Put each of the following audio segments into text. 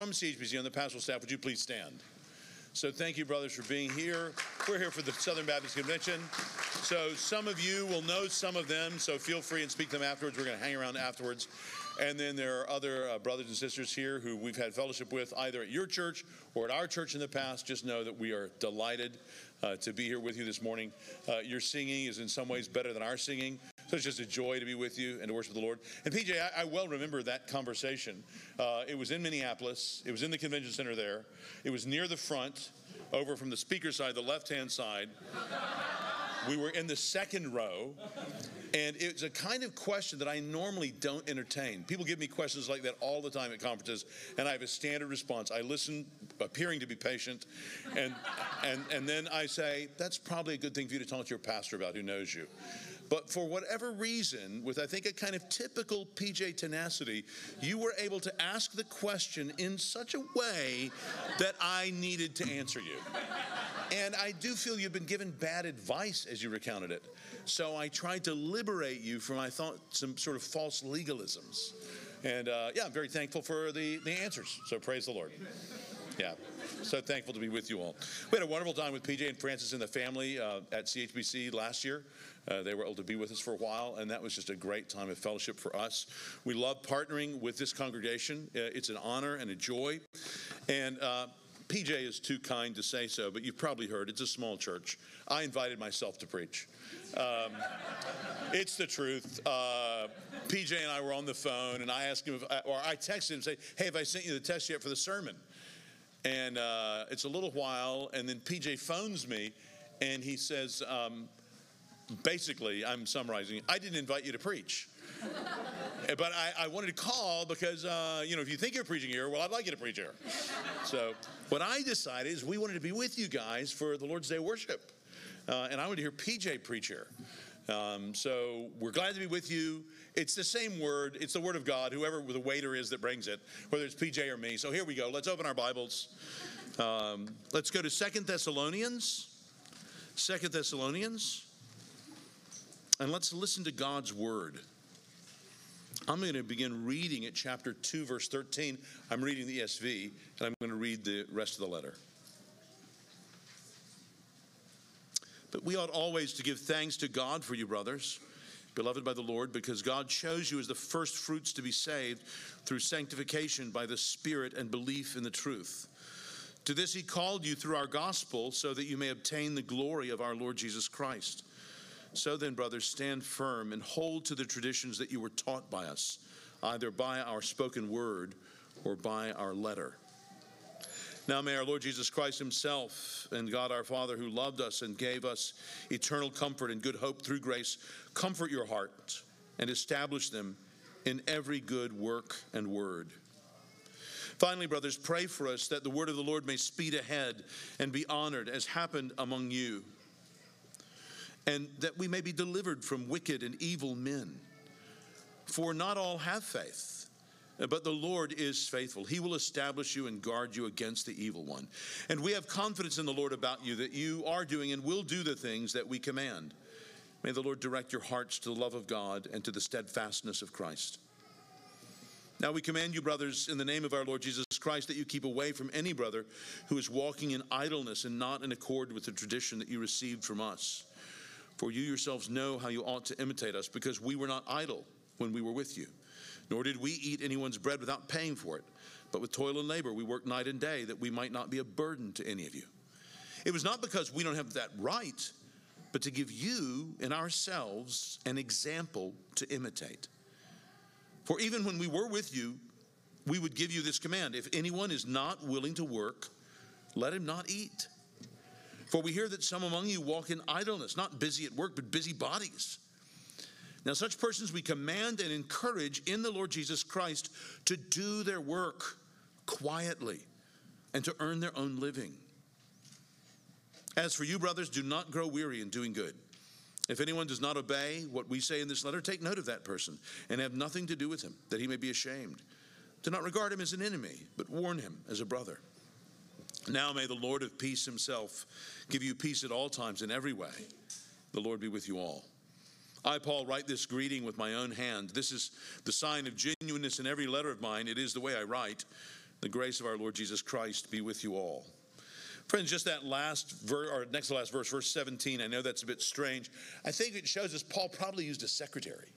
CHBC on the pastoral staff, would you please stand? So thank you, brothers, for being here. We're here for the Southern Baptist Convention. So some of you will know some of them, so feel free and speak to them afterwards. We're going to hang around afterwards. And then there are other uh, brothers and sisters here who we've had fellowship with either at your church or at our church in the past. Just know that we are delighted uh, to be here with you this morning. Uh, your singing is in some ways better than our singing. So it's just a joy to be with you and to worship the Lord. And PJ, I, I well remember that conversation. Uh, it was in Minneapolis. It was in the convention center there. It was near the front, over from the speaker side, the left-hand side. We were in the second row, and it's a kind of question that I normally don't entertain. People give me questions like that all the time at conferences, and I have a standard response. I listen, appearing to be patient, and and and then I say, "That's probably a good thing for you to talk to your pastor about, who knows you." But for whatever reason, with I think a kind of typical PJ tenacity, you were able to ask the question in such a way that I needed to answer you. And I do feel you've been given bad advice as you recounted it. So I tried to liberate you from, I thought, some sort of false legalisms. And uh, yeah, I'm very thankful for the, the answers. So praise the Lord. Yeah. So thankful to be with you all. We had a wonderful time with PJ and Francis and the family uh, at CHBC last year. Uh, they were able to be with us for a while, and that was just a great time of fellowship for us. We love partnering with this congregation. Uh, it's an honor and a joy. And uh, PJ is too kind to say so, but you've probably heard it's a small church. I invited myself to preach. Um, it's the truth. Uh, PJ and I were on the phone, and I asked him, if, or I texted him and say, "Hey, have I sent you the text yet for the sermon?" And uh, it's a little while, and then PJ phones me, and he says, um, basically, I'm summarizing, I didn't invite you to preach. but I, I, wanted to call because, uh, you know, if you think you're preaching here, well, I'd like you to preach here. So, what I decided is we wanted to be with you guys for the Lord's Day worship. Uh, and I wanted to hear PJ preach here. Um, so we're glad to be with you. It's the same word. It's the word of God, whoever the waiter is that brings it, whether it's PJ or me. So here we go. Let's open our Bibles. Um, let's go to Second Thessalonians. Second Thessalonians. And let's listen to God's word. I'm going to begin reading at chapter 2, verse 13. I'm reading the ESV, and I'm going to read the rest of the letter. But we ought always to give thanks to God for you, brothers, beloved by the Lord, because God chose you as the first fruits to be saved through sanctification by the Spirit and belief in the truth. To this he called you through our gospel, so that you may obtain the glory of our Lord Jesus Christ. So then, brothers, stand firm and hold to the traditions that you were taught by us, either by our spoken word or by our letter. Now may our Lord Jesus Christ Himself and God our Father, who loved us and gave us eternal comfort and good hope through grace, comfort your hearts and establish them in every good work and word. Finally, brothers, pray for us that the word of the Lord may speed ahead and be honored as happened among you and that we may be delivered from wicked and evil men. For not all have faith, but the Lord is faithful. He will establish you and guard you against the evil one. And we have confidence in the Lord about you that you are doing and will do the things that we command. May the Lord direct your hearts to the love of God and to the steadfastness of Christ. Now we command you, brothers, in the name of our Lord Jesus Christ, that you keep away from any brother who is walking in idleness and not in accord with the tradition that you received from us. For you yourselves know how you ought to imitate us, because we were not idle when we were with you, nor did we eat anyone's bread without paying for it. But with toil and labor we worked night and day, that we might not be a burden to any of you. It was not because we don't have that right, but to give you and ourselves an example to imitate. For even when we were with you, we would give you this command if anyone is not willing to work, let him not eat. For we hear that some among you walk in idleness, not busy at work, but busy bodies. Now, such persons we command and encourage in the Lord Jesus Christ to do their work quietly and to earn their own living. As for you, brothers, do not grow weary in doing good. If anyone does not obey what we say in this letter, take note of that person and have nothing to do with him, that he may be ashamed. Do not regard him as an enemy, but warn him as a brother. Now may the Lord of peace himself give you peace at all times in every way. The Lord be with you all. I, Paul, write this greeting with my own hand. This is the sign of genuineness in every letter of mine. It is the way I write. The grace of our Lord Jesus Christ be with you all. Friends, just that last verse, or next to last verse, verse 17, I know that's a bit strange. I think it shows us Paul probably used a secretary.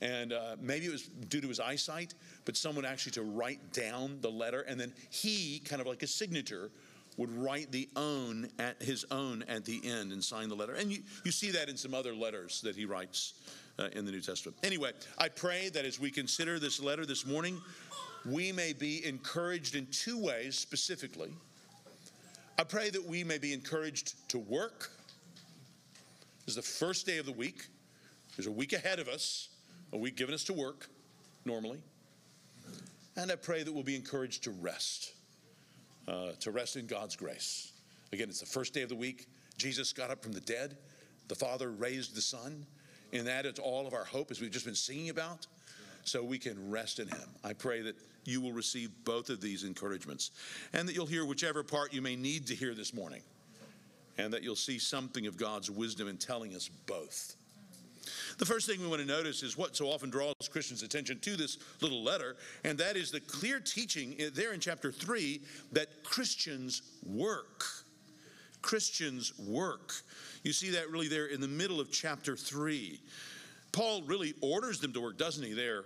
And uh, maybe it was due to his eyesight, but someone actually to write down the letter, and then he, kind of like a signature, would write the own at his own at the end and sign the letter. And you, you see that in some other letters that he writes uh, in the New Testament. Anyway, I pray that as we consider this letter this morning, we may be encouraged in two ways specifically. I pray that we may be encouraged to work. This is the first day of the week. There's a week ahead of us, a week given us to work normally. And I pray that we'll be encouraged to rest, uh, to rest in God's grace. Again, it's the first day of the week. Jesus got up from the dead, the Father raised the Son. In that, it's all of our hope, as we've just been singing about, so we can rest in Him. I pray that you will receive both of these encouragements and that you'll hear whichever part you may need to hear this morning and that you'll see something of God's wisdom in telling us both. The first thing we want to notice is what so often draws Christians' attention to this little letter, and that is the clear teaching there in chapter 3 that Christians work. Christians work. You see that really there in the middle of chapter 3. Paul really orders them to work, doesn't he, there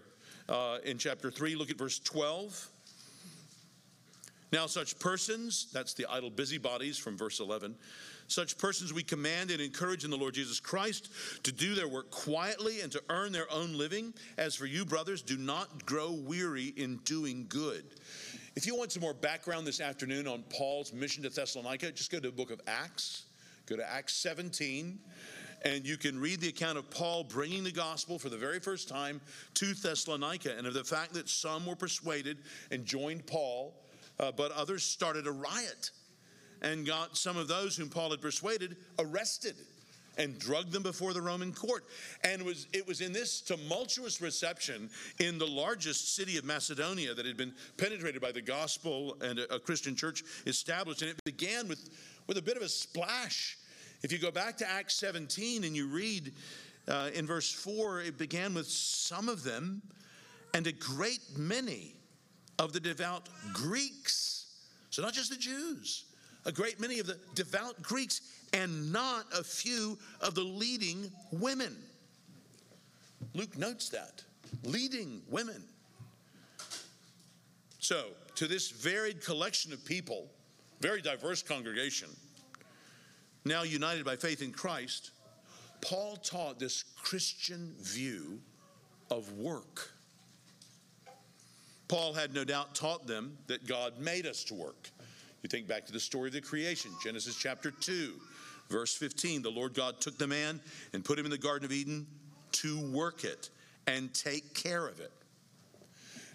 uh, in chapter 3? Look at verse 12. Now, such persons, that's the idle busybodies from verse 11, such persons we command and encourage in the Lord Jesus Christ to do their work quietly and to earn their own living. As for you, brothers, do not grow weary in doing good. If you want some more background this afternoon on Paul's mission to Thessalonica, just go to the book of Acts. Go to Acts 17, and you can read the account of Paul bringing the gospel for the very first time to Thessalonica and of the fact that some were persuaded and joined Paul, uh, but others started a riot and got some of those whom Paul had persuaded arrested and drugged them before the Roman court. And it was, it was in this tumultuous reception in the largest city of Macedonia that had been penetrated by the gospel and a, a Christian church established. And it began with, with a bit of a splash. If you go back to Acts 17 and you read uh, in verse 4, it began with some of them and a great many of the devout Greeks. So, not just the Jews, a great many of the devout Greeks and not a few of the leading women. Luke notes that leading women. So, to this varied collection of people, very diverse congregation, now united by faith in Christ, Paul taught this Christian view of work. Paul had no doubt taught them that God made us to work. You think back to the story of the creation, Genesis chapter 2, verse 15. The Lord God took the man and put him in the Garden of Eden to work it and take care of it.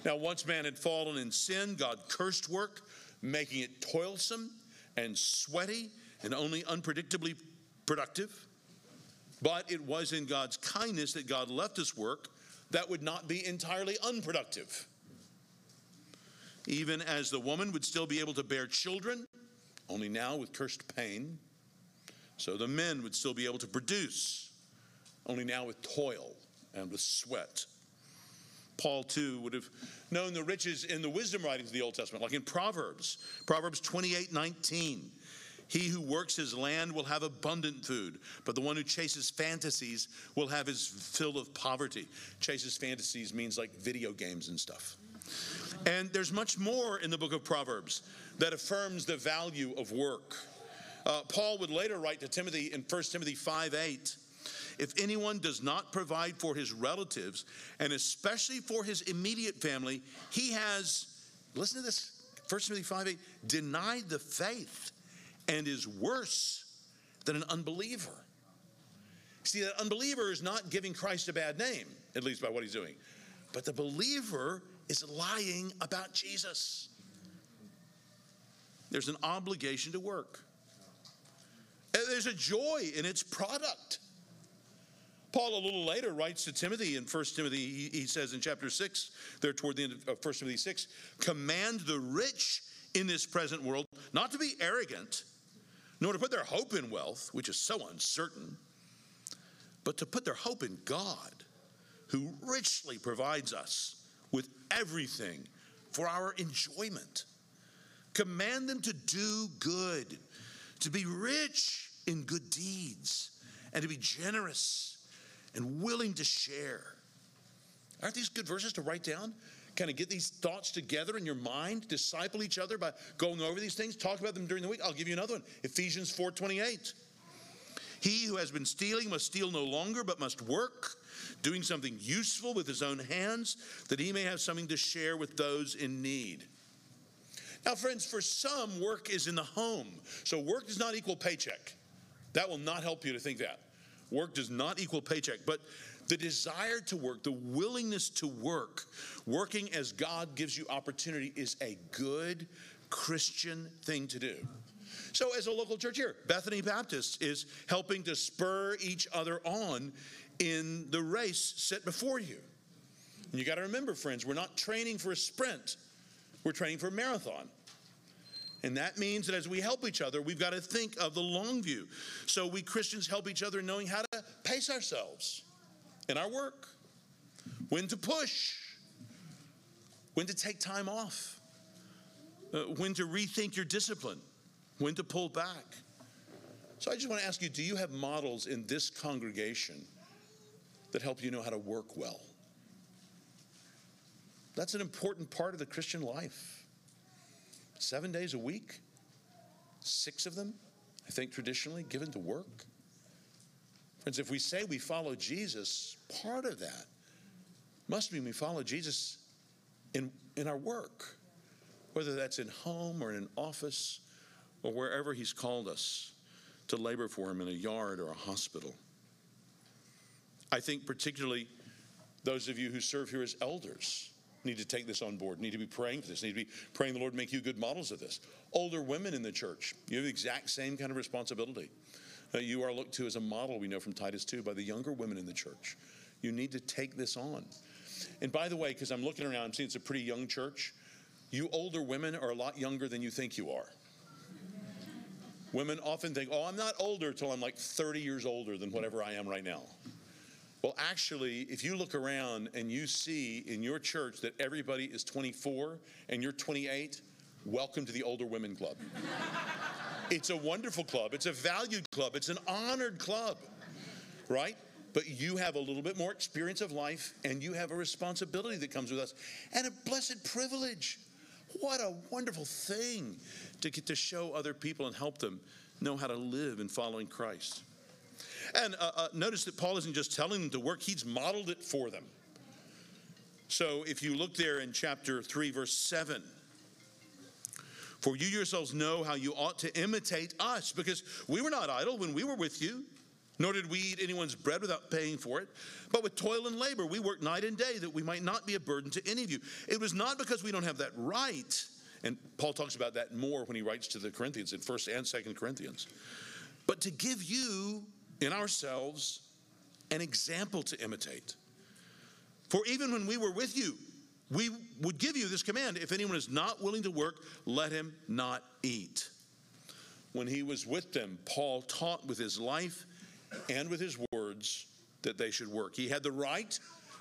Now, once man had fallen in sin, God cursed work, making it toilsome and sweaty and only unpredictably productive. But it was in God's kindness that God left us work that would not be entirely unproductive even as the woman would still be able to bear children, only now with cursed pain. So the men would still be able to produce, only now with toil and with sweat. Paul, too, would have known the riches in the wisdom writings of the Old Testament, like in Proverbs, Proverbs 28 19. He who works his land will have abundant food, but the one who chases fantasies will have his fill of poverty. Chases fantasies means like video games and stuff. And there's much more in the book of Proverbs that affirms the value of work. Uh, Paul would later write to Timothy in 1 Timothy 5 8. If anyone does not provide for his relatives, and especially for his immediate family, he has, listen to this, 1 Timothy 5 8, denied the faith and is worse than an unbeliever. See, that unbeliever is not giving Christ a bad name, at least by what he's doing. But the believer is lying about Jesus. There's an obligation to work. There's a joy in its product. Paul, a little later, writes to Timothy in 1 Timothy, he says in chapter 6, there toward the end of 1 Timothy 6, command the rich in this present world not to be arrogant, nor to put their hope in wealth, which is so uncertain, but to put their hope in God, who richly provides us with everything for our enjoyment. Command them to do good, to be rich in good deeds, and to be generous and willing to share. Aren't these good verses to write down? Kind of get these thoughts together in your mind, disciple each other by going over these things, talk about them during the week. I'll give you another one. Ephesians 4:28. He who has been stealing must steal no longer, but must work, doing something useful with his own hands, that he may have something to share with those in need. Now, friends, for some, work is in the home. So work does not equal paycheck. That will not help you to think that. Work does not equal paycheck, but the desire to work, the willingness to work, working as God gives you opportunity is a good Christian thing to do. So, as a local church here, Bethany Baptist is helping to spur each other on in the race set before you. And you got to remember, friends, we're not training for a sprint, we're training for a marathon. And that means that as we help each other, we've got to think of the long view. So we Christians help each other knowing how to pace ourselves in our work, when to push, when to take time off, uh, when to rethink your discipline, when to pull back. So I just want to ask you do you have models in this congregation that help you know how to work well? That's an important part of the Christian life. Seven days a week, six of them, I think, traditionally given to work. Friends, if we say we follow Jesus, part of that must mean we follow Jesus in, in our work, whether that's in home or in an office or wherever He's called us to labor for Him in a yard or a hospital. I think, particularly, those of you who serve here as elders need to take this on board, need to be praying for this, need to be praying the Lord make you good models of this. Older women in the church, you have the exact same kind of responsibility. Uh, you are looked to as a model, we know from Titus 2, by the younger women in the church. You need to take this on. And by the way, because I'm looking around, I'm seeing it's a pretty young church, you older women are a lot younger than you think you are. Women often think, oh, I'm not older till I'm like 30 years older than whatever I am right now. Well, actually, if you look around and you see in your church that everybody is 24 and you're 28, welcome to the Older Women Club. it's a wonderful club, it's a valued club, it's an honored club, right? But you have a little bit more experience of life and you have a responsibility that comes with us and a blessed privilege. What a wonderful thing to get to show other people and help them know how to live in following Christ. And uh, uh, notice that Paul isn't just telling them to work, he's modeled it for them. So if you look there in chapter 3, verse 7, for you yourselves know how you ought to imitate us, because we were not idle when we were with you, nor did we eat anyone's bread without paying for it. But with toil and labor, we worked night and day that we might not be a burden to any of you. It was not because we don't have that right. And Paul talks about that more when he writes to the Corinthians in 1st and 2nd Corinthians. But to give you in ourselves an example to imitate. For even when we were with you, we would give you this command if anyone is not willing to work, let him not eat. When he was with them, Paul taught with his life and with his words that they should work. He had the right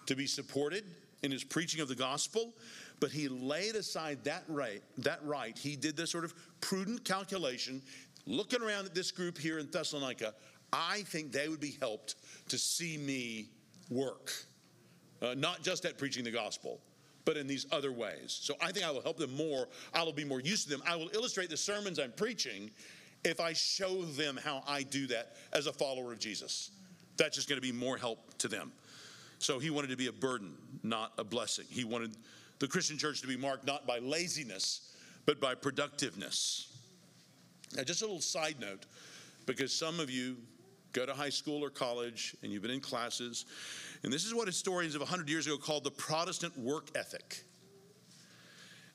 to be supported in his preaching of the gospel, but he laid aside that right, that right. He did this sort of prudent calculation, looking around at this group here in Thessalonica. I think they would be helped to see me work, uh, not just at preaching the gospel, but in these other ways. So I think I will help them more. I will be more used to them. I will illustrate the sermons I'm preaching if I show them how I do that as a follower of Jesus. That's just going to be more help to them. So he wanted to be a burden, not a blessing. He wanted the Christian church to be marked not by laziness, but by productiveness. Now, just a little side note, because some of you go to high school or college and you've been in classes. And this is what historians of 100 years ago called the Protestant work ethic.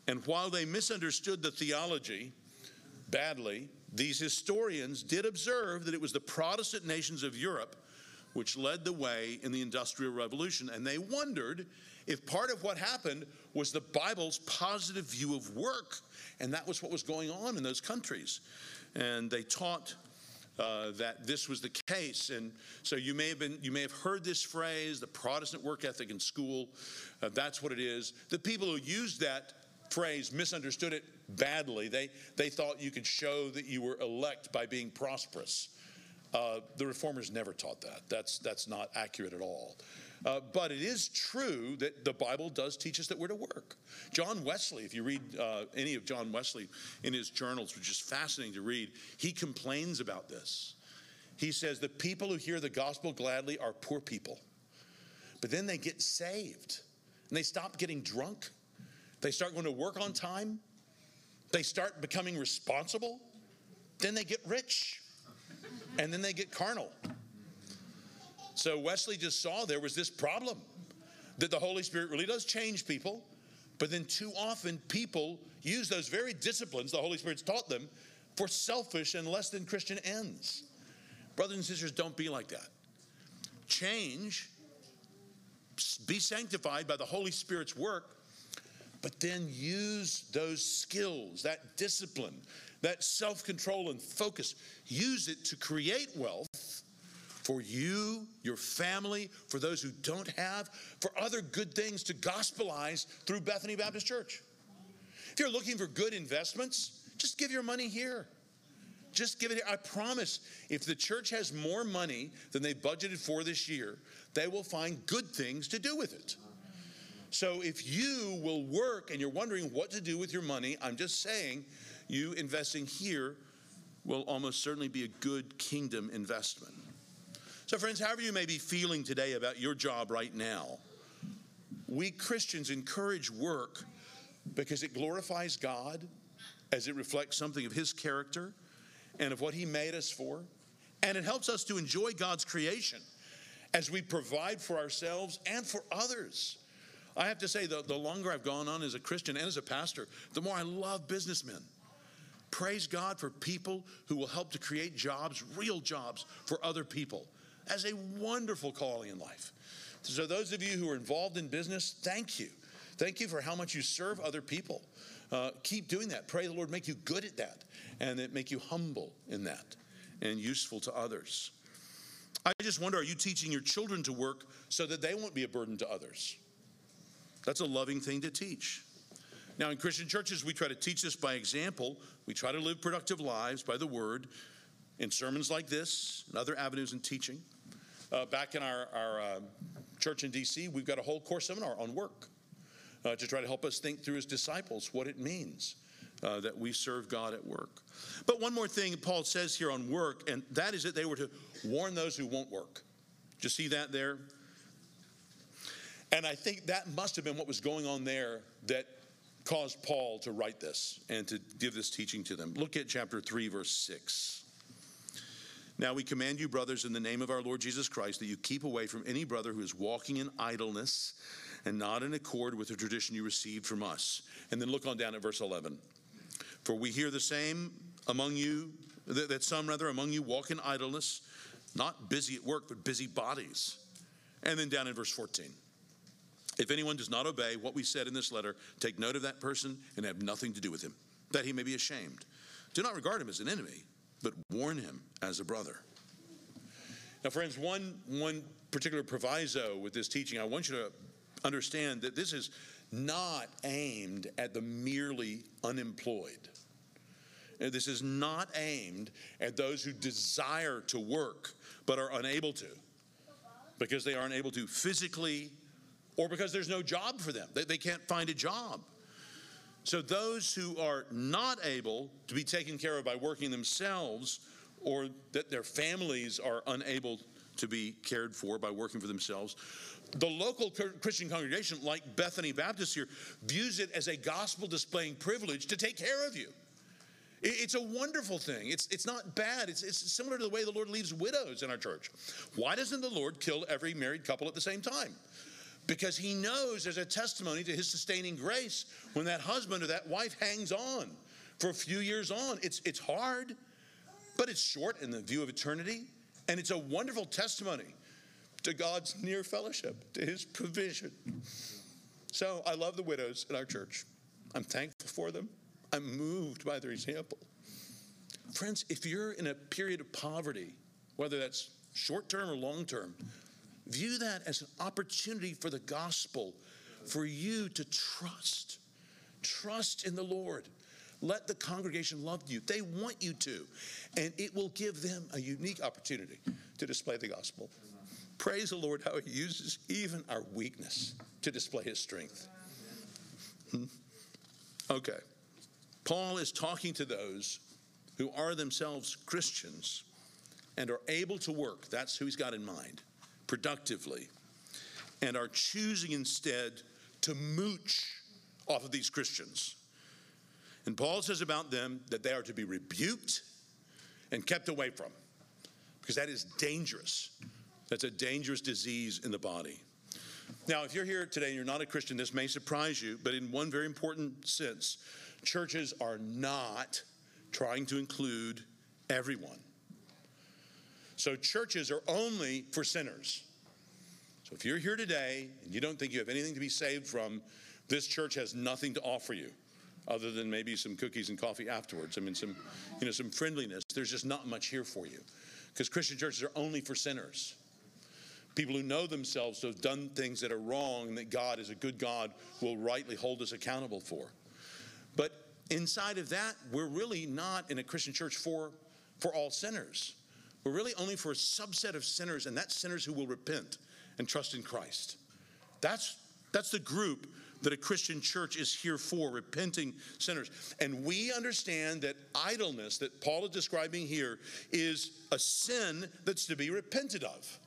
And while they misunderstood the theology badly, these historians did observe that it was the Protestant nations of Europe which led the way in the Industrial Revolution. And they wondered if part of what happened was the Bible's positive view of work. And that was what was going on in those countries. And they taught uh, that this was the case. And so you may have been, you may have heard this phrase, the Protestant work ethic in school. Uh, that's what it is. The people who used that phrase misunderstood it badly. They, they thought you could show that you were elect by being prosperous. Uh, the reformers never taught that. That's, that's not accurate at all. Uh, but it is true that the Bible does teach us that we're to work. John Wesley, if you read uh, any of John Wesley in his journals, which is fascinating to read, he complains about this. He says, The people who hear the gospel gladly are poor people. But then they get saved and they stop getting drunk. They start going to work on time. They start becoming responsible. Then they get rich. And then they get carnal. So Wesley just saw there was this problem that the Holy Spirit really does change people, but then too often people use those very disciplines the Holy Spirit's taught them for selfish and less than Christian ends. Brothers and sisters, don't be like that. Change, be sanctified by the Holy Spirit's work, but then use those skills, that discipline, that self control and focus, use it to create wealth for you, your family, for those who don't have, for other good things to gospelize through Bethany Baptist Church. If you're looking for good investments, just give your money here. Just give it here. I promise, if the church has more money than they budgeted for this year, they will find good things to do with it. So if you will work and you're wondering what to do with your money, I'm just saying you investing here will almost certainly be a good kingdom investment. So, friends, however you may be feeling today about your job right now, we Christians encourage work because it glorifies God as it reflects something of His character and of what He made us for. And it helps us to enjoy God's creation as we provide for ourselves and for others. I have to say, the, the longer I've gone on as a Christian and as a pastor, the more I love businessmen. Praise God for people who will help to create jobs, real jobs for other people as a wonderful calling in life. So, those of you who are involved in business, thank you. Thank you for how much you serve other people. Uh, keep doing that. Pray the Lord make you good at that and that make you humble in that and useful to others. I just wonder are you teaching your children to work so that they won't be a burden to others? That's a loving thing to teach. Now, in Christian churches, we try to teach this by example. We try to live productive lives by the word in sermons like this and other avenues in teaching. Uh, back in our, our uh, church in DC, we've got a whole course seminar on work uh, to try to help us think through as disciples what it means uh, that we serve God at work. But one more thing Paul says here on work, and that is that they were to warn those who won't work. Did you see that there? And I think that must have been what was going on there that caused Paul to write this and to give this teaching to them. Look at chapter 3, verse 6. Now we command you, brothers, in the name of our Lord Jesus Christ, that you keep away from any brother who is walking in idleness and not in accord with the tradition you received from us. And then look on down at verse 11. For we hear the same among you, that, some rather among you walk in idleness, not busy at work, but busy bodies. And then down in verse 14. If anyone does not obey what we said in this letter, take note of that person and have nothing to do with him, that he may be ashamed. Do not regard him as an enemy but warn him as a brother. Now, friends, one, one particular proviso with this teaching, I want you to understand that this is not aimed at the merely unemployed. This is not aimed at those who desire to work but are unable to because they aren't able to physically or because there's no job for them. They, they can't find a job. So those who are not able to be taken care of by working themselves, or that their families are unable to be cared for by working for themselves, the local Christian congregation, like Bethany Baptist here, views it as a gospel displaying privilege to take care of you. It's a wonderful thing. It's, it's not bad. It's, it's similar to the way the Lord leaves widows in our church. Why doesn't the Lord kill every married couple at the same time? Because he knows there's a testimony to his sustaining grace when that husband or that wife hangs on for a few years on. It's, it's hard, but it's short in the view of eternity. And it's a wonderful testimony to God's near fellowship, to his provision. So I love the widows in our church. I'm thankful for them. I'm moved by their example. Friends, if you're in a period of poverty, whether that's short term or long term, View that as an opportunity for the gospel, for you to trust. Trust in the Lord. let the congregation love you. They want you to. And it will give them a unique opportunity to display the gospel. Praise the Lord how he uses even our weakness to display his strength. Hmm? Okay. Paul is talking to those who are themselves Christians and are able to work, that's who he's got in mind, productively, and are choosing instead to mooch off of these Christians. And Paul says about them that they are to be rebuked and kept away from, because that is dangerous. That's a dangerous disease in the body. Now, if you're here today and you're not a Christian, this may surprise you, but in one very important sense, churches are not trying to include everyone. So, churches are only for sinners. So, if you're here today and you don't think you have anything to be saved from, this church has nothing to offer you other than maybe some cookies and coffee afterwards. I mean, some, you know, some friendliness. There's just not much here for you because Christian churches are only for sinners. People who know themselves to have done things that are wrong that God is a good God will rightly hold us accountable for. But inside of that, we're really not in a Christian church for, for all sinners. We're really only for a subset of sinners, and that's sinners who will repent and trust in Christ. That's, that's the group that a Christian church is here for, repenting sinners. And we understand that idleness that Paul is describing here is a sin that's to be repented of.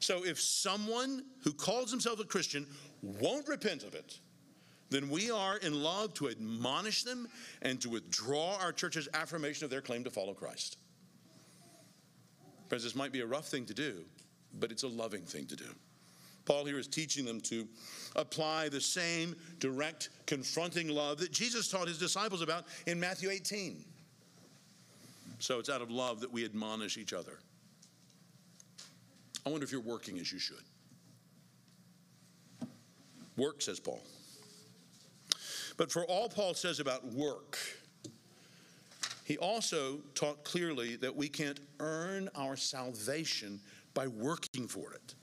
So if someone who calls himself a Christian won't repent of it, then we are in love to admonish them and to withdraw our church's affirmation of their claim to follow Christ. Friends, this might be a rough thing to do, but it's a loving thing to do. Paul here is teaching them to apply the same direct, confronting love that Jesus taught his disciples about in Matthew 18. So it's out of love that we admonish each other. I wonder if you're working as you should. Work, says Paul. But for all Paul says about work, he also taught clearly that we can't earn our salvation by working for it.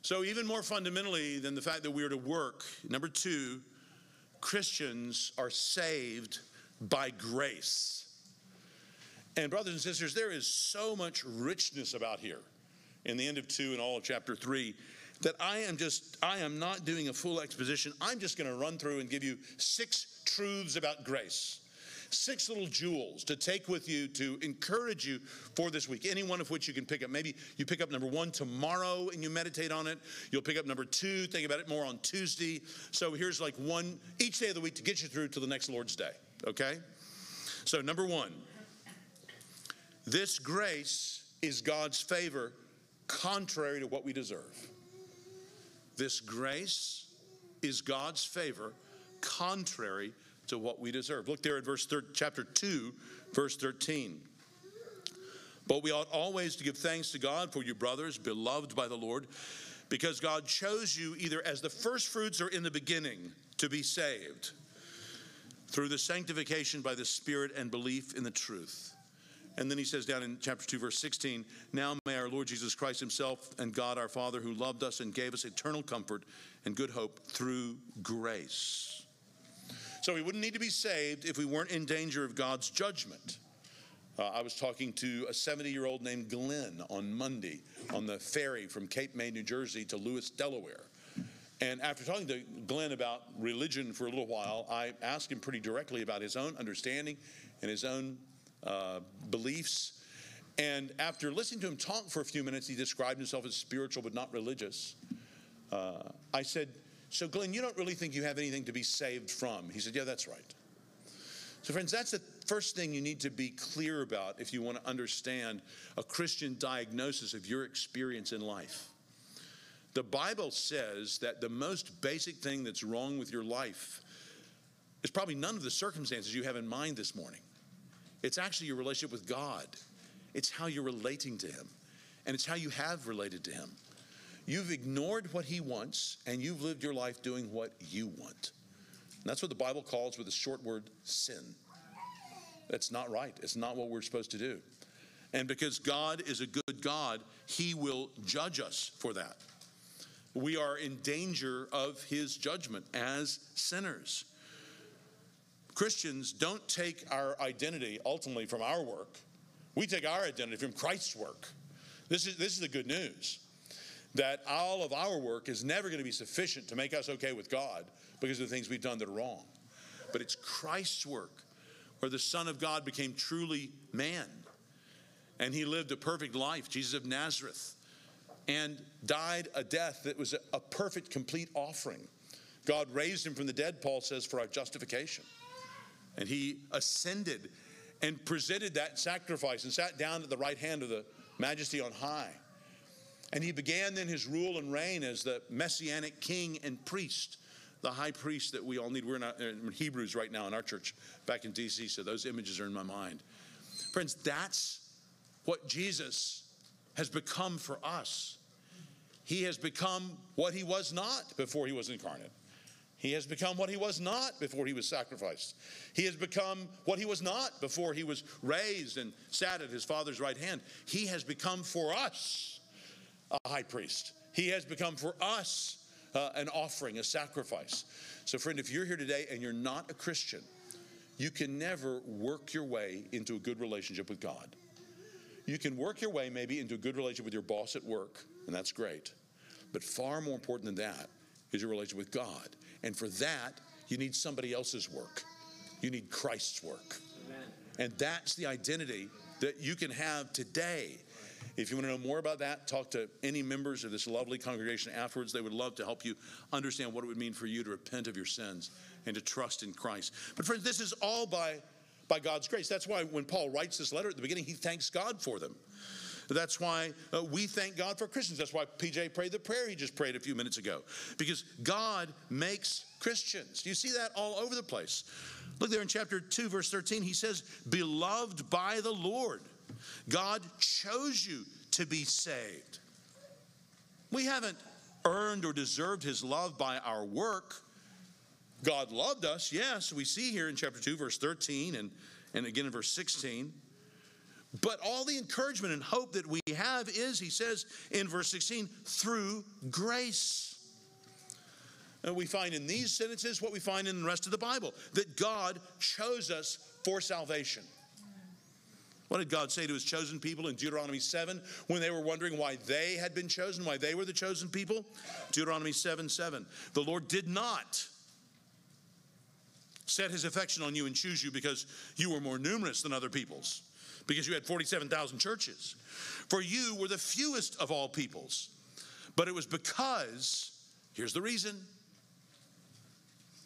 So, even more fundamentally than the fact that we are to work, number two, Christians are saved by grace. And, brothers and sisters, there is so much richness about here in the end of two and all of chapter three that I am just, I am not doing a full exposition. I'm just going to run through and give you six truths about grace six little jewels to take with you to encourage you for this week, any one of which you can pick up. Maybe you pick up number one tomorrow and you meditate on it. You'll pick up number two, think about it more on Tuesday. So here's like one each day of the week to get you through to the next Lord's Day, okay? So, number one, this grace is God's favor contrary to what we deserve. This grace is God's favor contrary to what we deserve. Look there at verse thir- chapter 2, verse 13. But we ought always to give thanks to God for you, brothers, beloved by the Lord, because God chose you either as the first fruits or in the beginning to be saved through the sanctification by the Spirit and belief in the truth. And then he says down in chapter 2, verse 16, Now may our Lord Jesus Christ himself and God our Father, who loved us and gave us eternal comfort and good hope through grace so we wouldn't need to be saved if we weren't in danger of God's judgment. Uh, I was talking to a 70 year old named Glenn on Monday on the ferry from Cape May, New Jersey to Lewes, Delaware. And after talking to Glenn about religion for a little while, I asked him pretty directly about his own understanding and his own uh, beliefs. And after listening to him talk for a few minutes, he described himself as spiritual but not religious. Uh, I said, so, Glenn, you don't really think you have anything to be saved from? He said, Yeah, that's right. So, friends, that's the first thing you need to be clear about if you want to understand a Christian diagnosis of your experience in life. The Bible says that the most basic thing that's wrong with your life is probably none of the circumstances you have in mind this morning. It's actually your relationship with God, it's how you're relating to Him, and it's how you have related to Him. You've ignored what he wants, and you've lived your life doing what you want. And that's what the Bible calls with a short word sin. That's not right. It's not what we're supposed to do. And because God is a good God, he will judge us for that. We are in danger of his judgment as sinners. Christians don't take our identity ultimately from our work. We take our identity from Christ's work. This is, this is the good news that all of our work is never going to be sufficient to make us okay with God because of the things we've done that are wrong. But it's Christ's work where the Son of God became truly man and he lived a perfect life, Jesus of Nazareth, and died a death that was a, perfect, complete offering. God raised him from the dead, Paul says, for our justification. And he ascended and presented that sacrifice and sat down at the right hand of the majesty on high. And he began then his rule and reign as the messianic king and priest, the high priest that we all need. We're in, our, uh, in Hebrews right now in our church back in DC, so those images are in my mind. Friends, that's what Jesus has become for us. He has become what he was not before he was incarnate. He has become what he was not before he was sacrificed. He has become what he was not before he was raised and sat at his father's right hand. He has become for us a high priest. He has become for us uh, an offering, a sacrifice. So, friend, if you're here today and you're not a Christian, you can never work your way into a good relationship with God. You can work your way maybe into a good relationship with your boss at work, and that's great. But far more important than that is your relationship with God. And for that, you need somebody else's work. You need Christ's work. Amen. And that's the identity that you can have today. If you want to know more about that, talk to any members of this lovely congregation afterwards. They would love to help you understand what it would mean for you to repent of your sins and to trust in Christ. But, friends, this is all by, by God's grace. That's why when Paul writes this letter at the beginning, he thanks God for them. That's why uh, we thank God for Christians. That's why PJ prayed the prayer he just prayed a few minutes ago. Because God makes Christians. You see that all over the place? Look there in chapter 2, verse 13. He says, Beloved by the Lord, God chose you to be saved. We haven't earned or deserved his love by our work. God loved us, yes, we see here in chapter 2, verse 13, and, and again in verse 16. But all the encouragement and hope that we have is, he says in verse 16, through grace. And we find in these sentences what we find in the rest of the Bible that God chose us for salvation. What did God say to his chosen people in Deuteronomy 7 when they were wondering why they had been chosen, why they were the chosen people? Deuteronomy 7 7. The Lord did not set his affection on you and choose you because you were more numerous than other peoples because you had 47,000 churches. For you were the fewest of all peoples. But it was because, here's the reason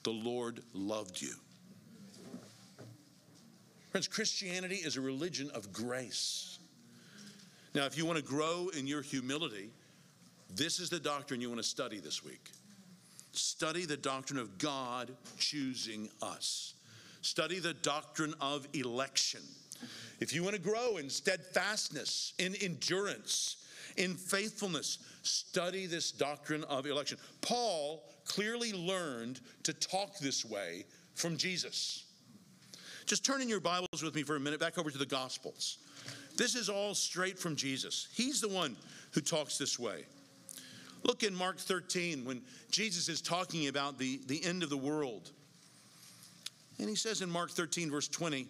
the Lord loved you. Friends, Christianity is a religion of grace. Now, if you want to grow in your humility, this is the doctrine you want to study this week. Study the doctrine of God choosing us. Study the doctrine of election. If you want to grow in steadfastness, in endurance, in faithfulness, study this doctrine of election. Paul clearly learned to talk this way from Jesus. Just turn in your Bibles with me for a minute back over to the Gospels. This is all straight from Jesus. He's the one who talks this way. Look in Mark 13 when Jesus is talking about the, the end of the world. And he says in Mark 13, verse 20,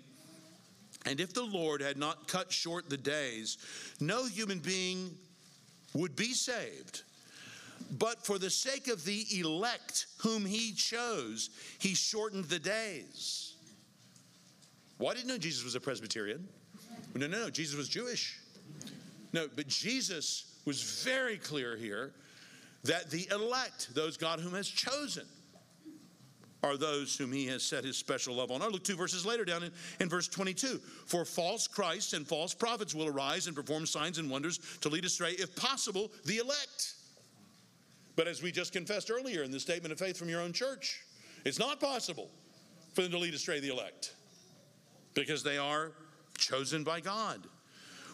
and if the Lord had not cut short the days, no human being would be saved. But for the sake of the elect whom he chose, he shortened the days. Why didn't know Jesus was a Presbyterian? No, no, no, Jesus was Jewish. No, but Jesus was very clear here that the elect, those God whom has chosen, are those whom he has set his special love on. I look two verses later down in, in verse 22. For false Christs and false prophets will arise and perform signs and wonders to lead astray, if possible, the elect. But as we just confessed earlier in the statement of faith from your own church, it's not possible for them to lead astray the elect because they are chosen by God.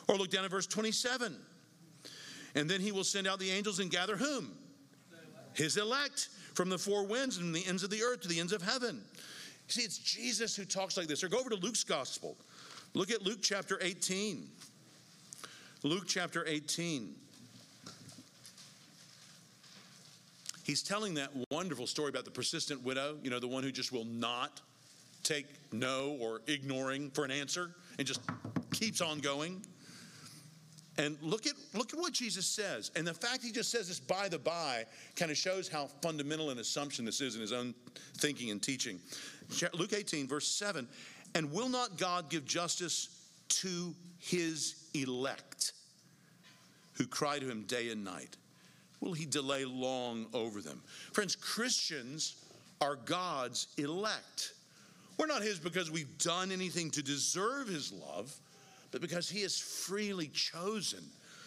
Or look down at verse 27. And then he will send out the angels and gather whom? His elect from the four winds and the ends of the earth to the ends of heaven. See, it's Jesus who talks like this. Or go over to Luke's gospel. Look at Luke chapter 18. Luke chapter 18. He's telling that wonderful story about the persistent widow, you know, the one who just will not take no or ignoring for an answer and just keeps on going. And look at look at what Jesus says. And the fact he just says this by the by kind of shows how fundamental an assumption this is in his own thinking and teaching. Luke 18, verse 7. And will not God give justice to his elect who cry to him day and night? Will he delay long over them? Friends, Christians are God's elect. We're not his because we've done anything to deserve his love but because he has freely chosen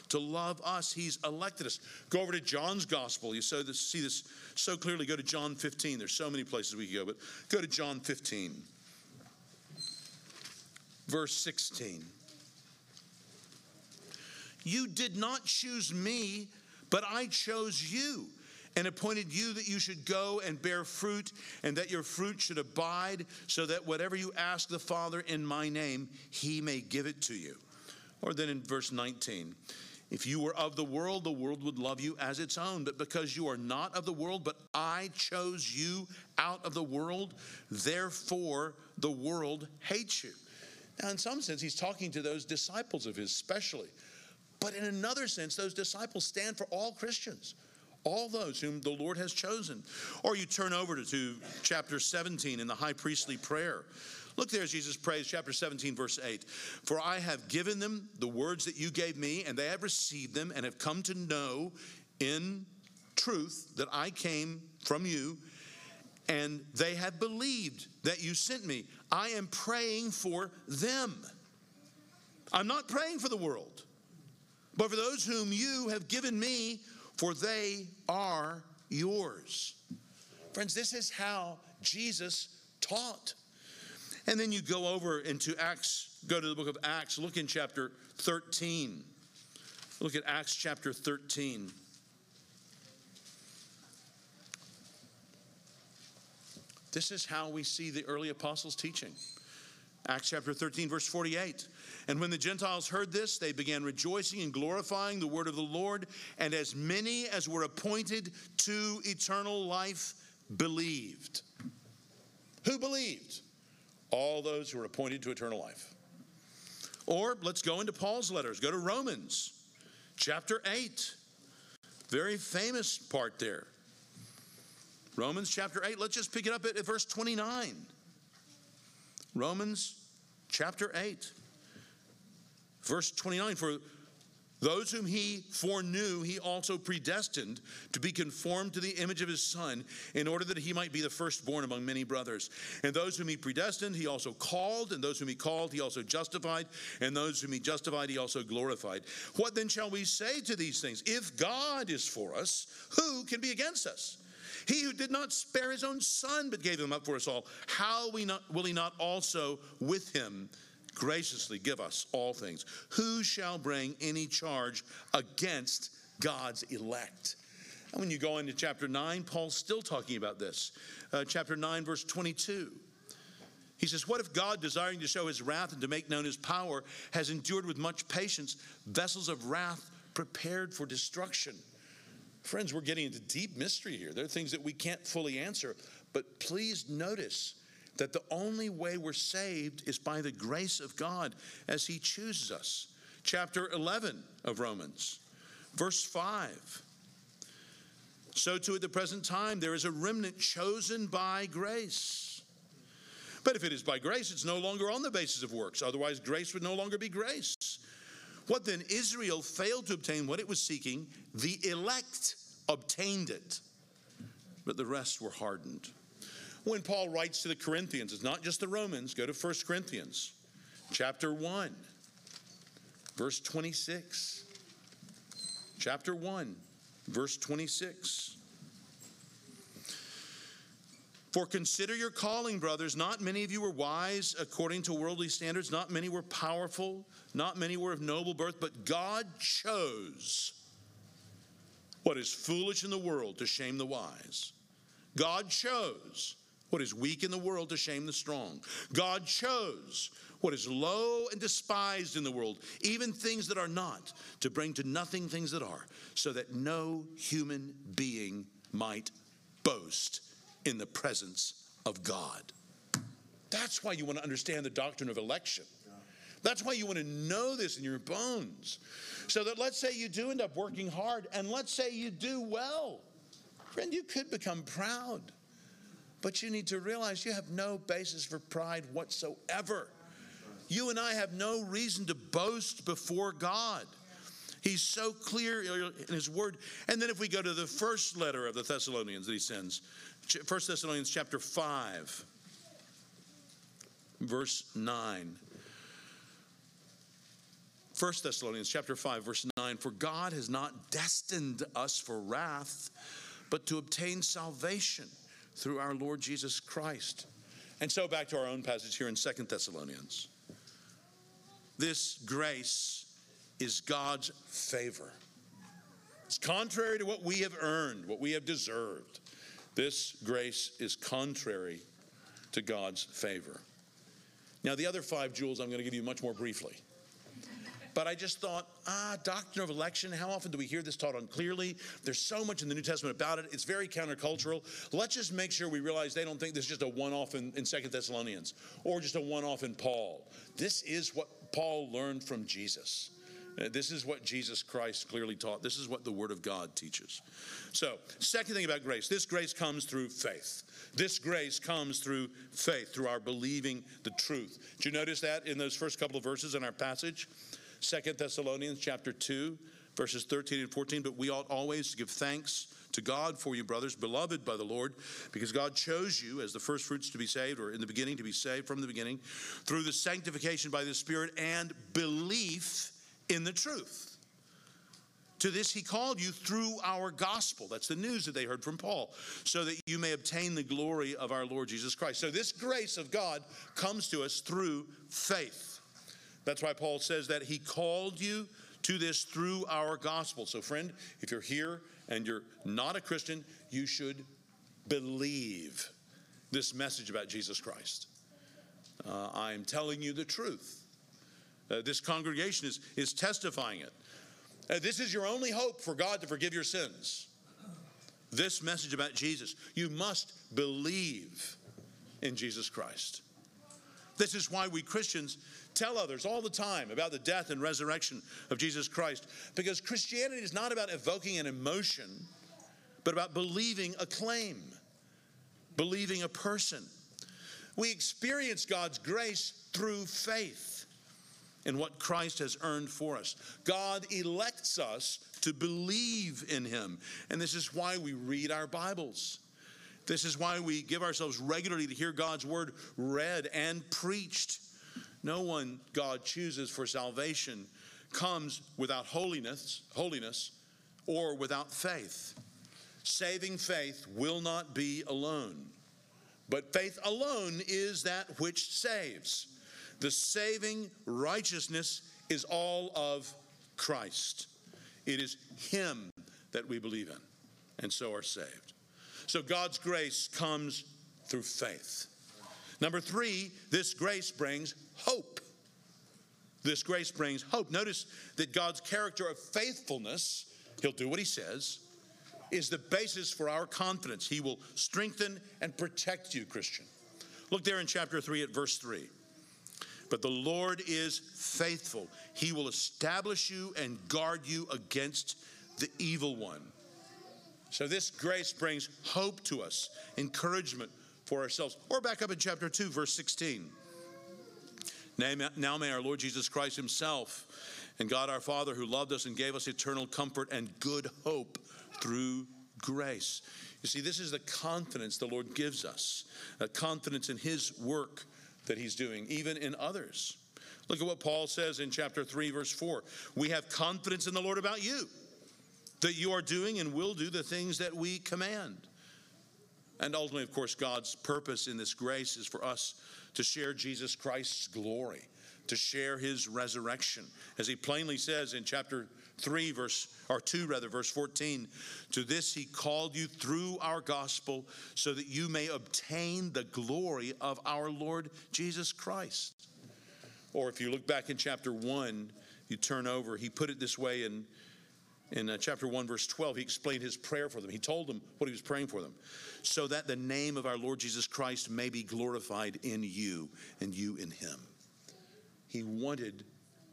to love us, he's elected us. Go over to John's gospel. You see this so clearly. Go to John 15. There's so many places we could go, but go to John 15, verse 16. You did not choose me, but I chose you and appointed you that you should go and bear fruit, and that your fruit should abide, so that whatever you ask the Father in my name, he may give it to you. Or then in verse 19, if you were of the world, the world would love you as its own. But because you are not of the world, but I chose you out of the world, therefore the world hates you. Now, in some sense, he's talking to those disciples of his, especially. But in another sense, those disciples stand for all Christians all those whom the Lord has chosen. Or you turn over to, to, chapter 17 in the high priestly prayer. Look there Jesus prays, chapter 17, verse 8. For I have given them the words that you gave me, and they have received them and have come to know in truth that I came from you, and they have believed that you sent me. I am praying for them. I'm not praying for the world, but for those whom you have given me for they are yours. Friends, this is how Jesus taught. And then you go over into Acts, go to the book of Acts, look in chapter 13. Look at Acts chapter 13. This is how we see the early apostles' teaching. Acts chapter 13, verse 48. And when the Gentiles heard this, they began rejoicing and glorifying the word of the Lord. And as many as were appointed to eternal life believed. Who believed? All those who were appointed to eternal life. Or let's go into Paul's letters. Go to Romans chapter 8. Very famous part there. Romans chapter 8. Let's just pick it up at, verse 29. Romans chapter 8, verse 29 For those whom he foreknew, he also predestined to be conformed to the image of his son, in order that he might be the firstborn among many brothers. And those whom he predestined, he also called, and those whom he called, he also justified, and those whom he justified, he also glorified. What then shall we say to these things? If God is for us, who can be against us? He who did not spare his own son, but gave him up for us all, how will he not also with him graciously give us all things? Who shall bring any charge against God's elect? And when you go into chapter 9, Paul's still talking about this. Uh, chapter 9, verse 22. He says, What if God, desiring to show his wrath and to make known his power, has endured with much patience vessels of wrath prepared for destruction? Friends, we're getting into deep mystery here. There are things that we can't fully answer, but please notice that the only way we're saved is by the grace of God as He chooses us. Chapter 11 of Romans, verse 5. So, too, at the present time, there is a remnant chosen by grace. But if it is by grace, it's no longer on the basis of works. Otherwise, grace would no longer be grace. What then? Israel failed to obtain what it was seeking, the elect obtained it, but the rest were hardened. When Paul writes to the Corinthians, it's not just the Romans, go to 1 Corinthians chapter 1, verse 26. Chapter 1, verse 26. For consider your calling, brothers. Not many of you were wise according to worldly standards. Not many were powerful. Not many were of noble birth. But God chose what is foolish in the world to shame the wise. God chose what is weak in the world to shame the strong. God chose what is low and despised in the world, even things that are not, to bring to nothing things that are, so that no human being might boast in the presence of God. That's why you want to understand the doctrine of election. That's why you want to know this in your bones. So that let's say you do end up working hard and let's say you do well. Friend, you could become proud. But you need to realize you have no basis for pride whatsoever. You and I have no reason to boast before God. He's so clear in his word. And then if we go to the first letter of the Thessalonians that he sends, 1 Thessalonians chapter 5, verse 9. 1 Thessalonians chapter 5 verse 9 for God has not destined us for wrath but to obtain salvation through our Lord Jesus Christ. And so back to our own passage here in 2 Thessalonians. This grace is God's favor. It's contrary to what we have earned, what we have deserved. This grace is contrary to God's favor. Now, the other five jewels I'm going to give you much more briefly. But I just thought, ah, doctrine of election, how often do we hear this taught on clearly? There's so much in the New Testament about it. It's very countercultural. Let's just make sure we realize they don't think this is just a one off in, in Second Thessalonians or just a one off in Paul. This is what Paul learned from Jesus. Uh, this is what Jesus Christ clearly taught. This is what the Word of God teaches. So, second thing about grace this grace comes through faith. This grace comes through faith, through our believing the truth. Did you notice that in those first couple of verses in our passage? Second Thessalonians chapter 2, verses 13 and 14. But we ought always to give thanks to God for you, brothers, beloved by the Lord, because God chose you as the first fruits to be saved, or in the beginning to be saved from the beginning, through the sanctification by the Spirit and belief in the truth. To this he called you through our gospel. That's the news that they heard from Paul, so that you may obtain the glory of our Lord Jesus Christ. So this grace of God comes to us through faith. That's why Paul says that he called you to this through our gospel. So, friend, if you're here and you're not a Christian, you should believe this message about Jesus Christ. Uh, I'm telling you the truth. Uh, this congregation is, is testifying it. Uh, this is your only hope for God to forgive your sins. This message about Jesus. You must believe in Jesus Christ. This is why we Christians tell others all the time about the death and resurrection of Jesus Christ, because Christianity is not about evoking an emotion, but about believing a claim, believing a person. We experience God's grace through faith in what Christ has earned for us. God elects us to believe in Him. And this is why we read our Bibles. This is why we give ourselves regularly to hear God's word read and preached. No one God chooses for salvation comes without holiness, holiness or without faith. Saving faith will not be alone. But faith alone is that which saves. The saving righteousness is all of Christ. It is Him that we believe in, and so are saved. So God's grace comes through faith. Number three, this grace brings hope. This grace brings hope. Notice that God's character of faithfulness, He'll do what He says, is the basis for our confidence. He will strengthen and protect you, Christian. Look there in chapter 3 at verse 3. But the Lord is faithful. He will establish you and guard you against the evil one. So, this grace brings hope to us, encouragement for ourselves. Or back up in chapter 2, verse 16. Now, may our Lord Jesus Christ Himself and God our Father, who loved us and gave us eternal comfort and good hope through grace. You see, this is the confidence the Lord gives us, a confidence in His work that he's doing, even in others. Look at what Paul says in chapter 3, verse 4. We have confidence in the Lord about you, that you are doing and will do the things that we command. And ultimately, of course, God's purpose in this grace is for us to share Jesus Christ's glory, to share his resurrection. As he plainly says in chapter 3 verse or 2 rather verse 14 to this he called you through our gospel so that you may obtain the glory of our Lord Jesus Christ or if you look back in chapter 1 you turn over he put it this way in in uh, chapter 1, verse 12, he explained his prayer for them. He told them what he was praying for them. So that the name of our Lord Jesus Christ may be glorified in you and you in him. He wanted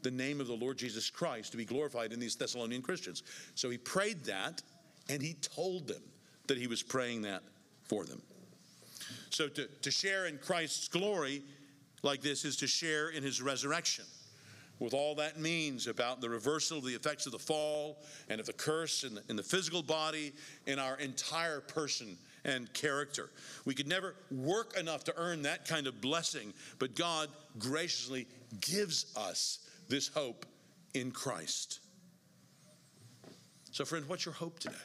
the name of the Lord Jesus Christ to be glorified in these Thessalonian Christians. So he prayed that and he told them that he was praying that for them. So to, to share in Christ's glory like this is to share in his resurrection with all that means about the reversal of the effects of the fall and of the curse in the, in the physical body, in our entire person and character. We could never work enough to earn that kind of blessing, but God graciously gives us this hope in Christ. So, friends, what's your hope today?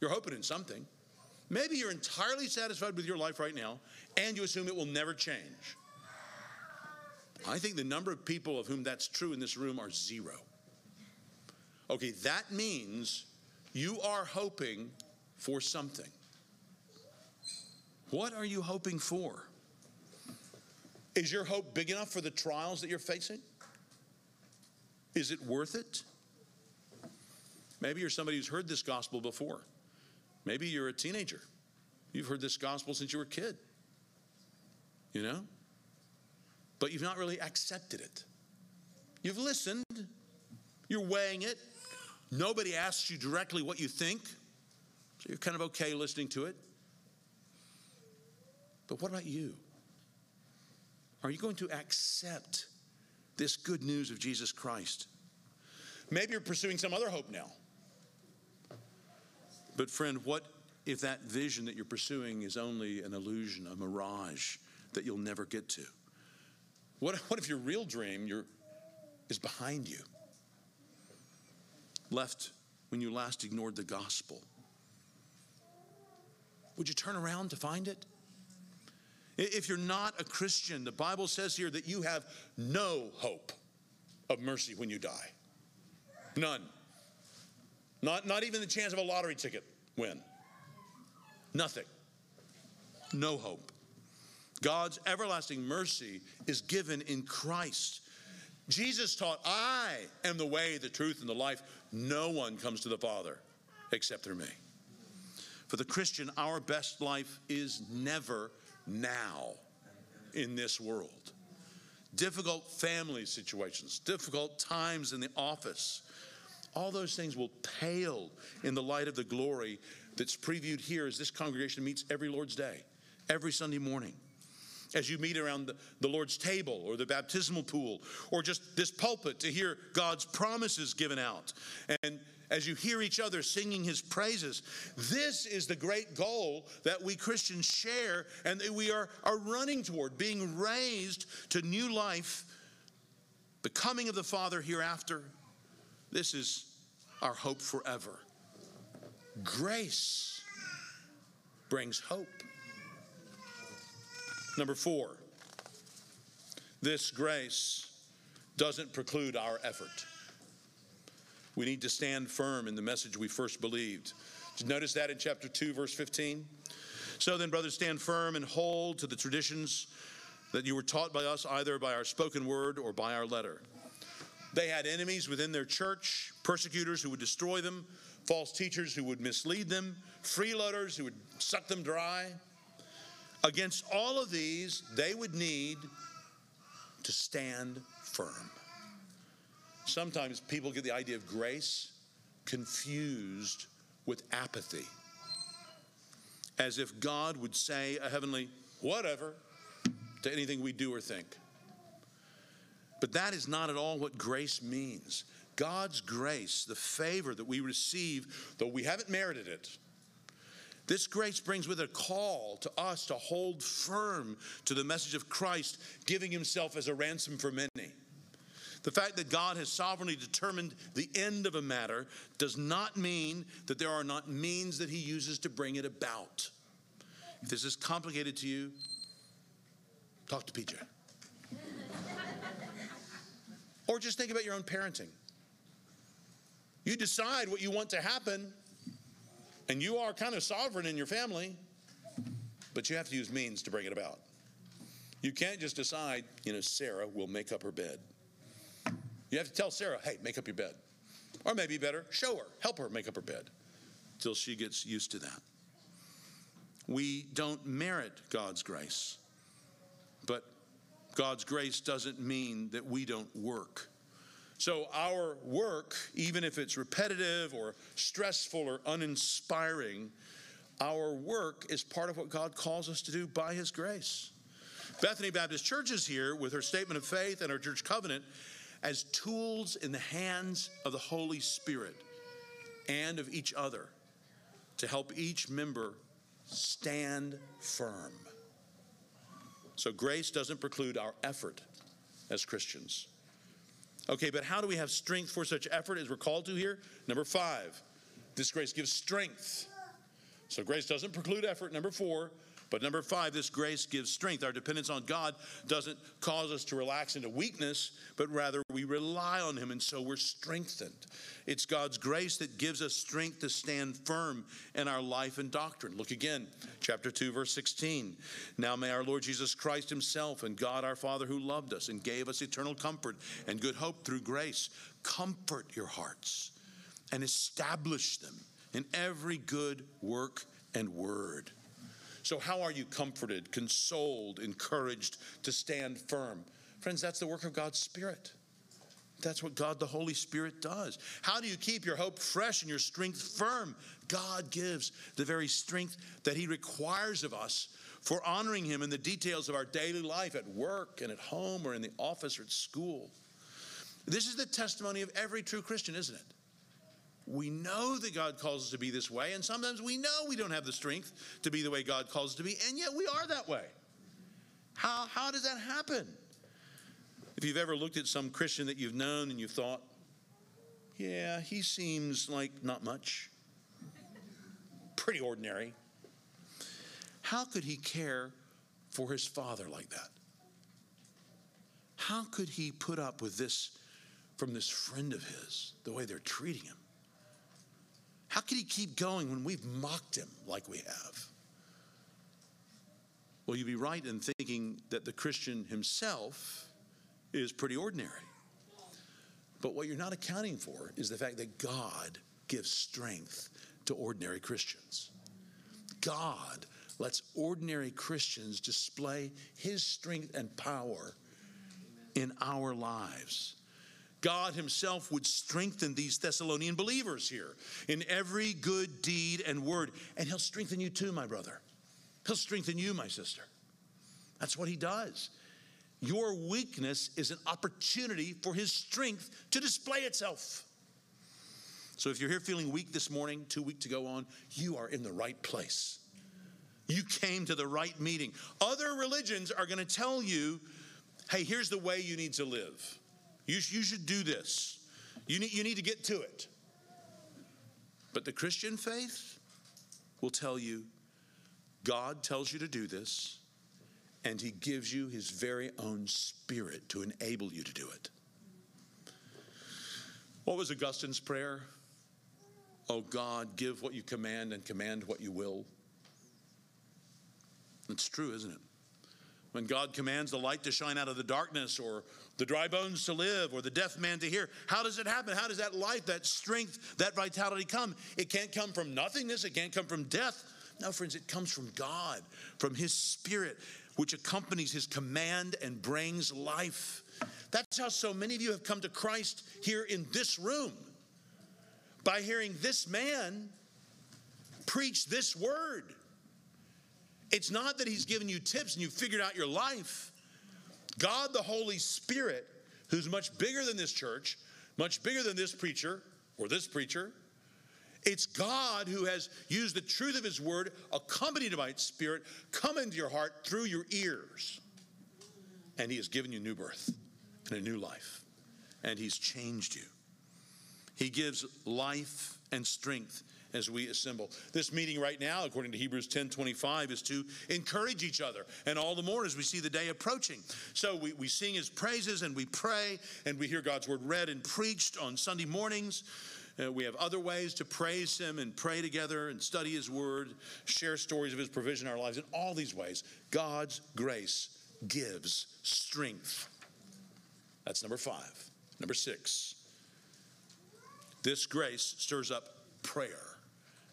You're hoping in something. Maybe you're entirely satisfied with your life right now and you assume it will never change. I think the number of people of whom that's true in this room are zero. Okay, that means you are hoping for something. What are you hoping for? Is your hope big enough for the trials that you're facing? Is it worth it? Maybe you're somebody who's heard this gospel before. Maybe you're a teenager. You've heard this gospel since you were a kid. You know? But you've not really accepted it. You've listened, you're weighing it. Nobody asks you directly what you think, so you're kind of okay listening to it. But what about you? Are you going to accept this good news of Jesus Christ? Maybe you're pursuing some other hope now. But, friend, what if that vision that you're pursuing is only an illusion, a mirage that you'll never get to? What, what if your real dream your, is behind you? Left when you last ignored the gospel? Would you turn around to find it? If you're not a Christian, the Bible says here that you have no hope of mercy when you die. None. Not, not even the chance of a lottery ticket win. Nothing. No hope. God's everlasting mercy is given in Christ. Jesus taught, I am the way, the truth, and the life. No one comes to the Father except through me. For the Christian, our best life is never now in this world. Difficult family situations, difficult times in the office, all those things will pale in the light of the glory that's previewed here as this congregation meets every Lord's Day, every Sunday morning. As you meet around the, the Lord's table or the baptismal pool or just this pulpit to hear God's promises given out. And as you hear each other singing his praises, this is the great goal that we Christians share and that we are, are running toward being raised to new life, the coming of the Father hereafter. This is our hope forever. Grace brings hope. Number four, this grace doesn't preclude our effort. We need to stand firm in the message we first believed. Did you notice that in chapter 2, verse 15? So then, brothers, stand firm and hold to the traditions that you were taught by us, either by our spoken word or by our letter. They had enemies within their church, persecutors who would destroy them, false teachers who would mislead them, freeloaders who would suck them dry. Against all of these, they would need to stand firm. Sometimes people get the idea of grace confused with apathy, as if God would say a heavenly whatever to anything we do or think. But that is not at all what grace means. God's grace, the favor that we receive, though we haven't merited it, this grace brings with it a call to us to hold firm to the message of Christ, giving himself as a ransom for many. The fact that God has sovereignly determined the end of a matter does not mean that there are not means that he uses to bring it about. If this is complicated to you, talk to PJ. or just think about your own parenting. You decide what you want to happen, and you are kind of sovereign in your family, but you have to use means to bring it about. You can't just decide, you know, Sarah will make up her bed. You have to tell Sarah, hey, make up your bed. Or maybe better, show her, help her make up her bed till she gets used to that. We don't merit God's grace, but God's grace doesn't mean that we don't work. So, our work, even if it's repetitive or stressful or uninspiring, our work is part of what God calls us to do by His grace. Bethany Baptist Church is here with her statement of faith and her church covenant as tools in the hands of the Holy Spirit and of each other to help each member stand firm. So grace doesn't preclude our effort as Christians. Okay, but how do we have strength for such effort as we're called to here? Number five, this grace gives strength. So grace doesn't preclude effort. Number four, but number five, this grace gives strength. Our dependence on God doesn't cause us to relax into weakness, but rather we rely on Him, and so we're strengthened. It's God's grace that gives us strength to stand firm in our life and doctrine. Look again, chapter 2, verse 16. Now may our Lord Jesus Christ Himself and God our Father, who loved us and gave us eternal comfort and good hope through grace, comfort your hearts and establish them in every good work and word. So, how are you comforted, consoled, encouraged to stand firm? Friends, that's the work of God's Spirit. That's what God the Holy Spirit does. How do you keep your hope fresh and your strength firm? God gives the very strength that He requires of us for honoring Him in the details of our daily life at work and at home or in the office or at school. This is the testimony of every true Christian, isn't it? We know that God calls us to be this way, and sometimes we know we don't have the strength to be the way God calls us to be, and yet we are that way. How, how does that happen? If you've ever looked at some Christian that you've known and you've thought, yeah, he seems like not much, pretty ordinary. How could he care for his father like that? How could he put up with this from this friend of his, the way they're treating him? How could he keep going when we've mocked him like we have? Well, you'd be right in thinking that the Christian himself is pretty ordinary. But what you're not accounting for is the fact that God gives strength to ordinary Christians. God lets ordinary Christians display his strength and power in our lives. God Himself would strengthen these Thessalonian believers here in every good deed and word. And He'll strengthen you too, my brother. He'll strengthen you, my sister. That's what He does. Your weakness is an opportunity for His strength to display itself. So if you're here feeling weak this morning, too weak to go on, you are in the right place. You came to the right meeting. Other religions are going to tell you, hey, here's the way you need to live. You, you should do this. You need, you need to get to it. But the Christian faith will tell you God tells you to do this, and He gives you His very own Spirit to enable you to do it. What was Augustine's prayer? Oh God, give what you command and command what you will. It's true, isn't it? When God commands the light to shine out of the darkness, or the dry bones to live, or the deaf man to hear, how does it happen? How does that life, that strength, that vitality come? It can't come from nothingness, it can't come from death. No, friends, it comes from God, from His Spirit, which accompanies His command and brings life. That's how so many of you have come to Christ here in this room by hearing this man preach this word. It's not that he's given you tips and you figured out your life. God, the Holy Spirit, who's much bigger than this church, much bigger than this preacher or this preacher, it's God who has used the truth of his word, accompanied by its spirit, come into your heart through your ears. And he has given you new birth and a new life. And he's changed you. He gives life and strength as we assemble. This meeting right now, according to Hebrews 10 25, is to encourage each other, and all the more as we see the day approaching. So we, we sing his praises and we pray and we hear God's word read and preached on Sunday mornings. Uh, we have other ways to praise him and pray together and study his word, share stories of his provision in our lives. In all these ways, God's grace gives strength. That's number five. Number six, This grace stirs up prayer.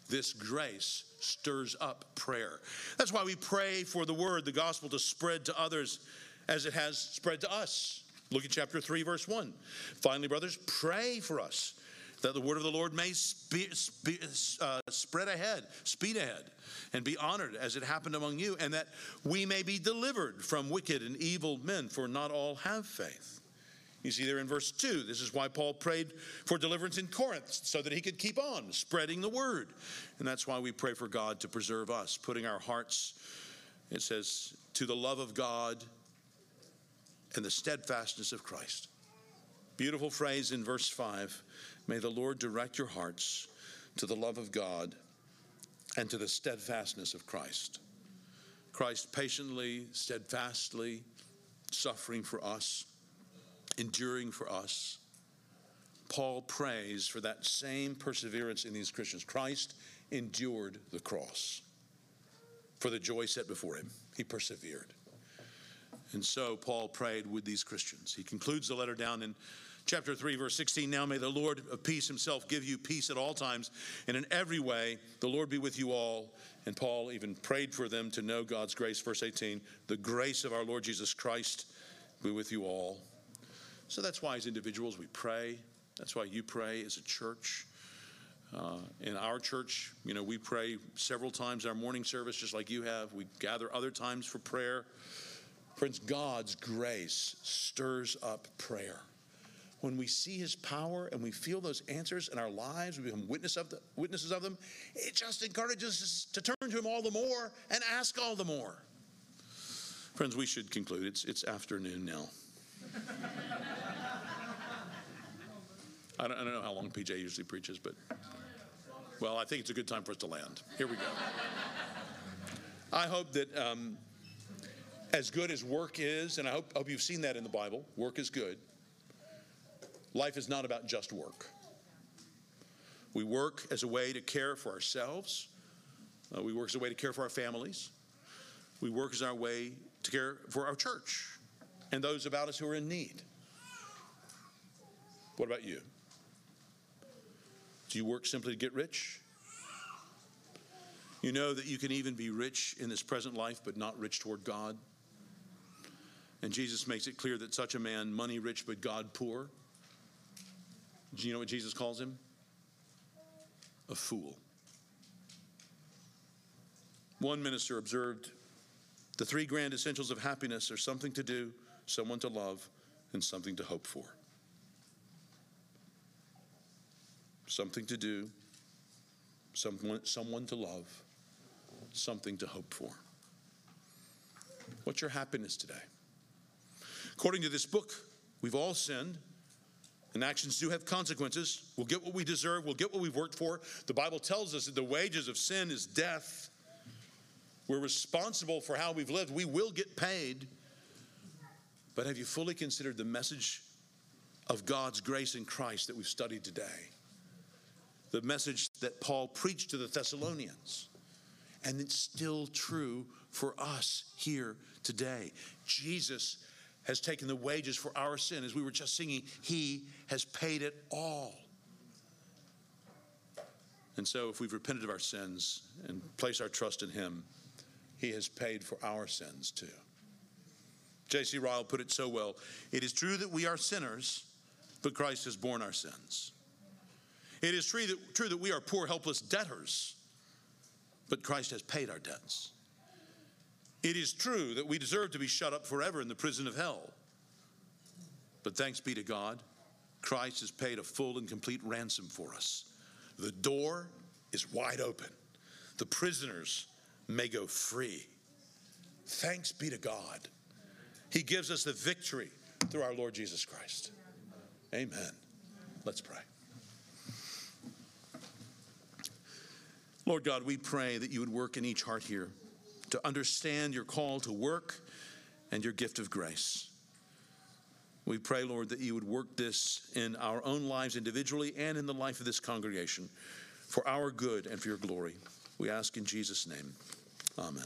This grace stirs up prayer. That's why we pray for the word, the gospel, to spread to others as it has spread to us. Look at chapter 3, verse 1. Finally, brothers, pray for us that the word of the Lord may spe- spe- uh, spread ahead, speed ahead, and be honored as it happened among you, and that we may be delivered from wicked and evil men, for not all have faith. You see there in verse 2, this is why Paul prayed for deliverance in Corinth, so that he could keep on spreading the word. And that's why we pray for God to preserve us, putting our hearts, it says, to the love of God and the steadfastness of Christ. Beautiful phrase in verse 5 May the Lord direct your hearts to the love of God and to the steadfastness of Christ. Christ patiently, steadfastly suffering for us, enduring for us. Paul prays for that same perseverance in these Christians. Christ endured the cross for the joy set before him, he persevered. And so Paul prayed with these Christians. He concludes the letter down in chapter 3, verse 16. Now may the Lord of peace himself give you peace at all times and in every way. The Lord be with you all. And Paul even prayed for them to know God's grace. Verse 18 The grace of our Lord Jesus Christ be with you all. So that's why, as individuals, we pray. That's why you pray as a church. Uh, in our church, you know, we pray several times our morning service, just like you have. We gather other times for prayer. Friends, God's grace stirs up prayer. When we see his power and we feel those answers in our lives, we become witness of the, witnesses of them, it just encourages us to turn to him all the more and ask all the more. Friends, we should conclude. It's, it's afternoon now. I don't, I don't know how long PJ usually preaches, but well, I think it's a good time for us to land. Here we go. I hope that um, as good as work is, and I hope, hope you've seen that in the Bible, work is good. Life is not about just work. We work as a way to care for ourselves. Uh, we work as a way to care for our families. We work as our way to care for our church and those about us who are in need. What about you? Do you work simply to get rich? You know that you can even be rich in this present life, but not rich toward God. And Jesus makes it clear that such a man, money rich but God poor, do you know what Jesus calls him? A fool. One minister observed the three grand essentials of happiness are something to do, someone to love, and something to hope for. Something to do, someone, someone to love, something to hope for. What's your happiness today? According to this book, we've all sinned, and actions do have consequences. We'll get what we deserve, we'll get what we've worked for. The Bible tells us that the wages of sin is death. We're responsible for how we've lived, we will get paid. But have you fully considered the message of God's grace in Christ that we've studied today? The message that Paul preached to the Thessalonians. And it's still true for us here today. Jesus has taken the wages for our sin. As we were just singing, He has paid it all. And so, if we've repented of our sins and placed our trust in Him, He has paid for our sins too. J.C. Ryle put it so well It is true that we are sinners, but Christ has borne our sins. It is true that, true that we are poor, helpless debtors, but Christ has paid our debts. It is true that we deserve to be shut up forever in the prison of hell. But thanks be to God, Christ has paid a full and complete ransom for us. The door is wide open. The prisoners may go free. Thanks be to God. He gives us the victory through our Lord Jesus Christ. Amen. Let's pray. Lord God, we pray that you would work in each heart here to understand your call to work and your gift of grace. We pray, Lord, that you would work this in our own lives individually and in the life of this congregation for our good and for your glory. We ask in Jesus' name. Amen.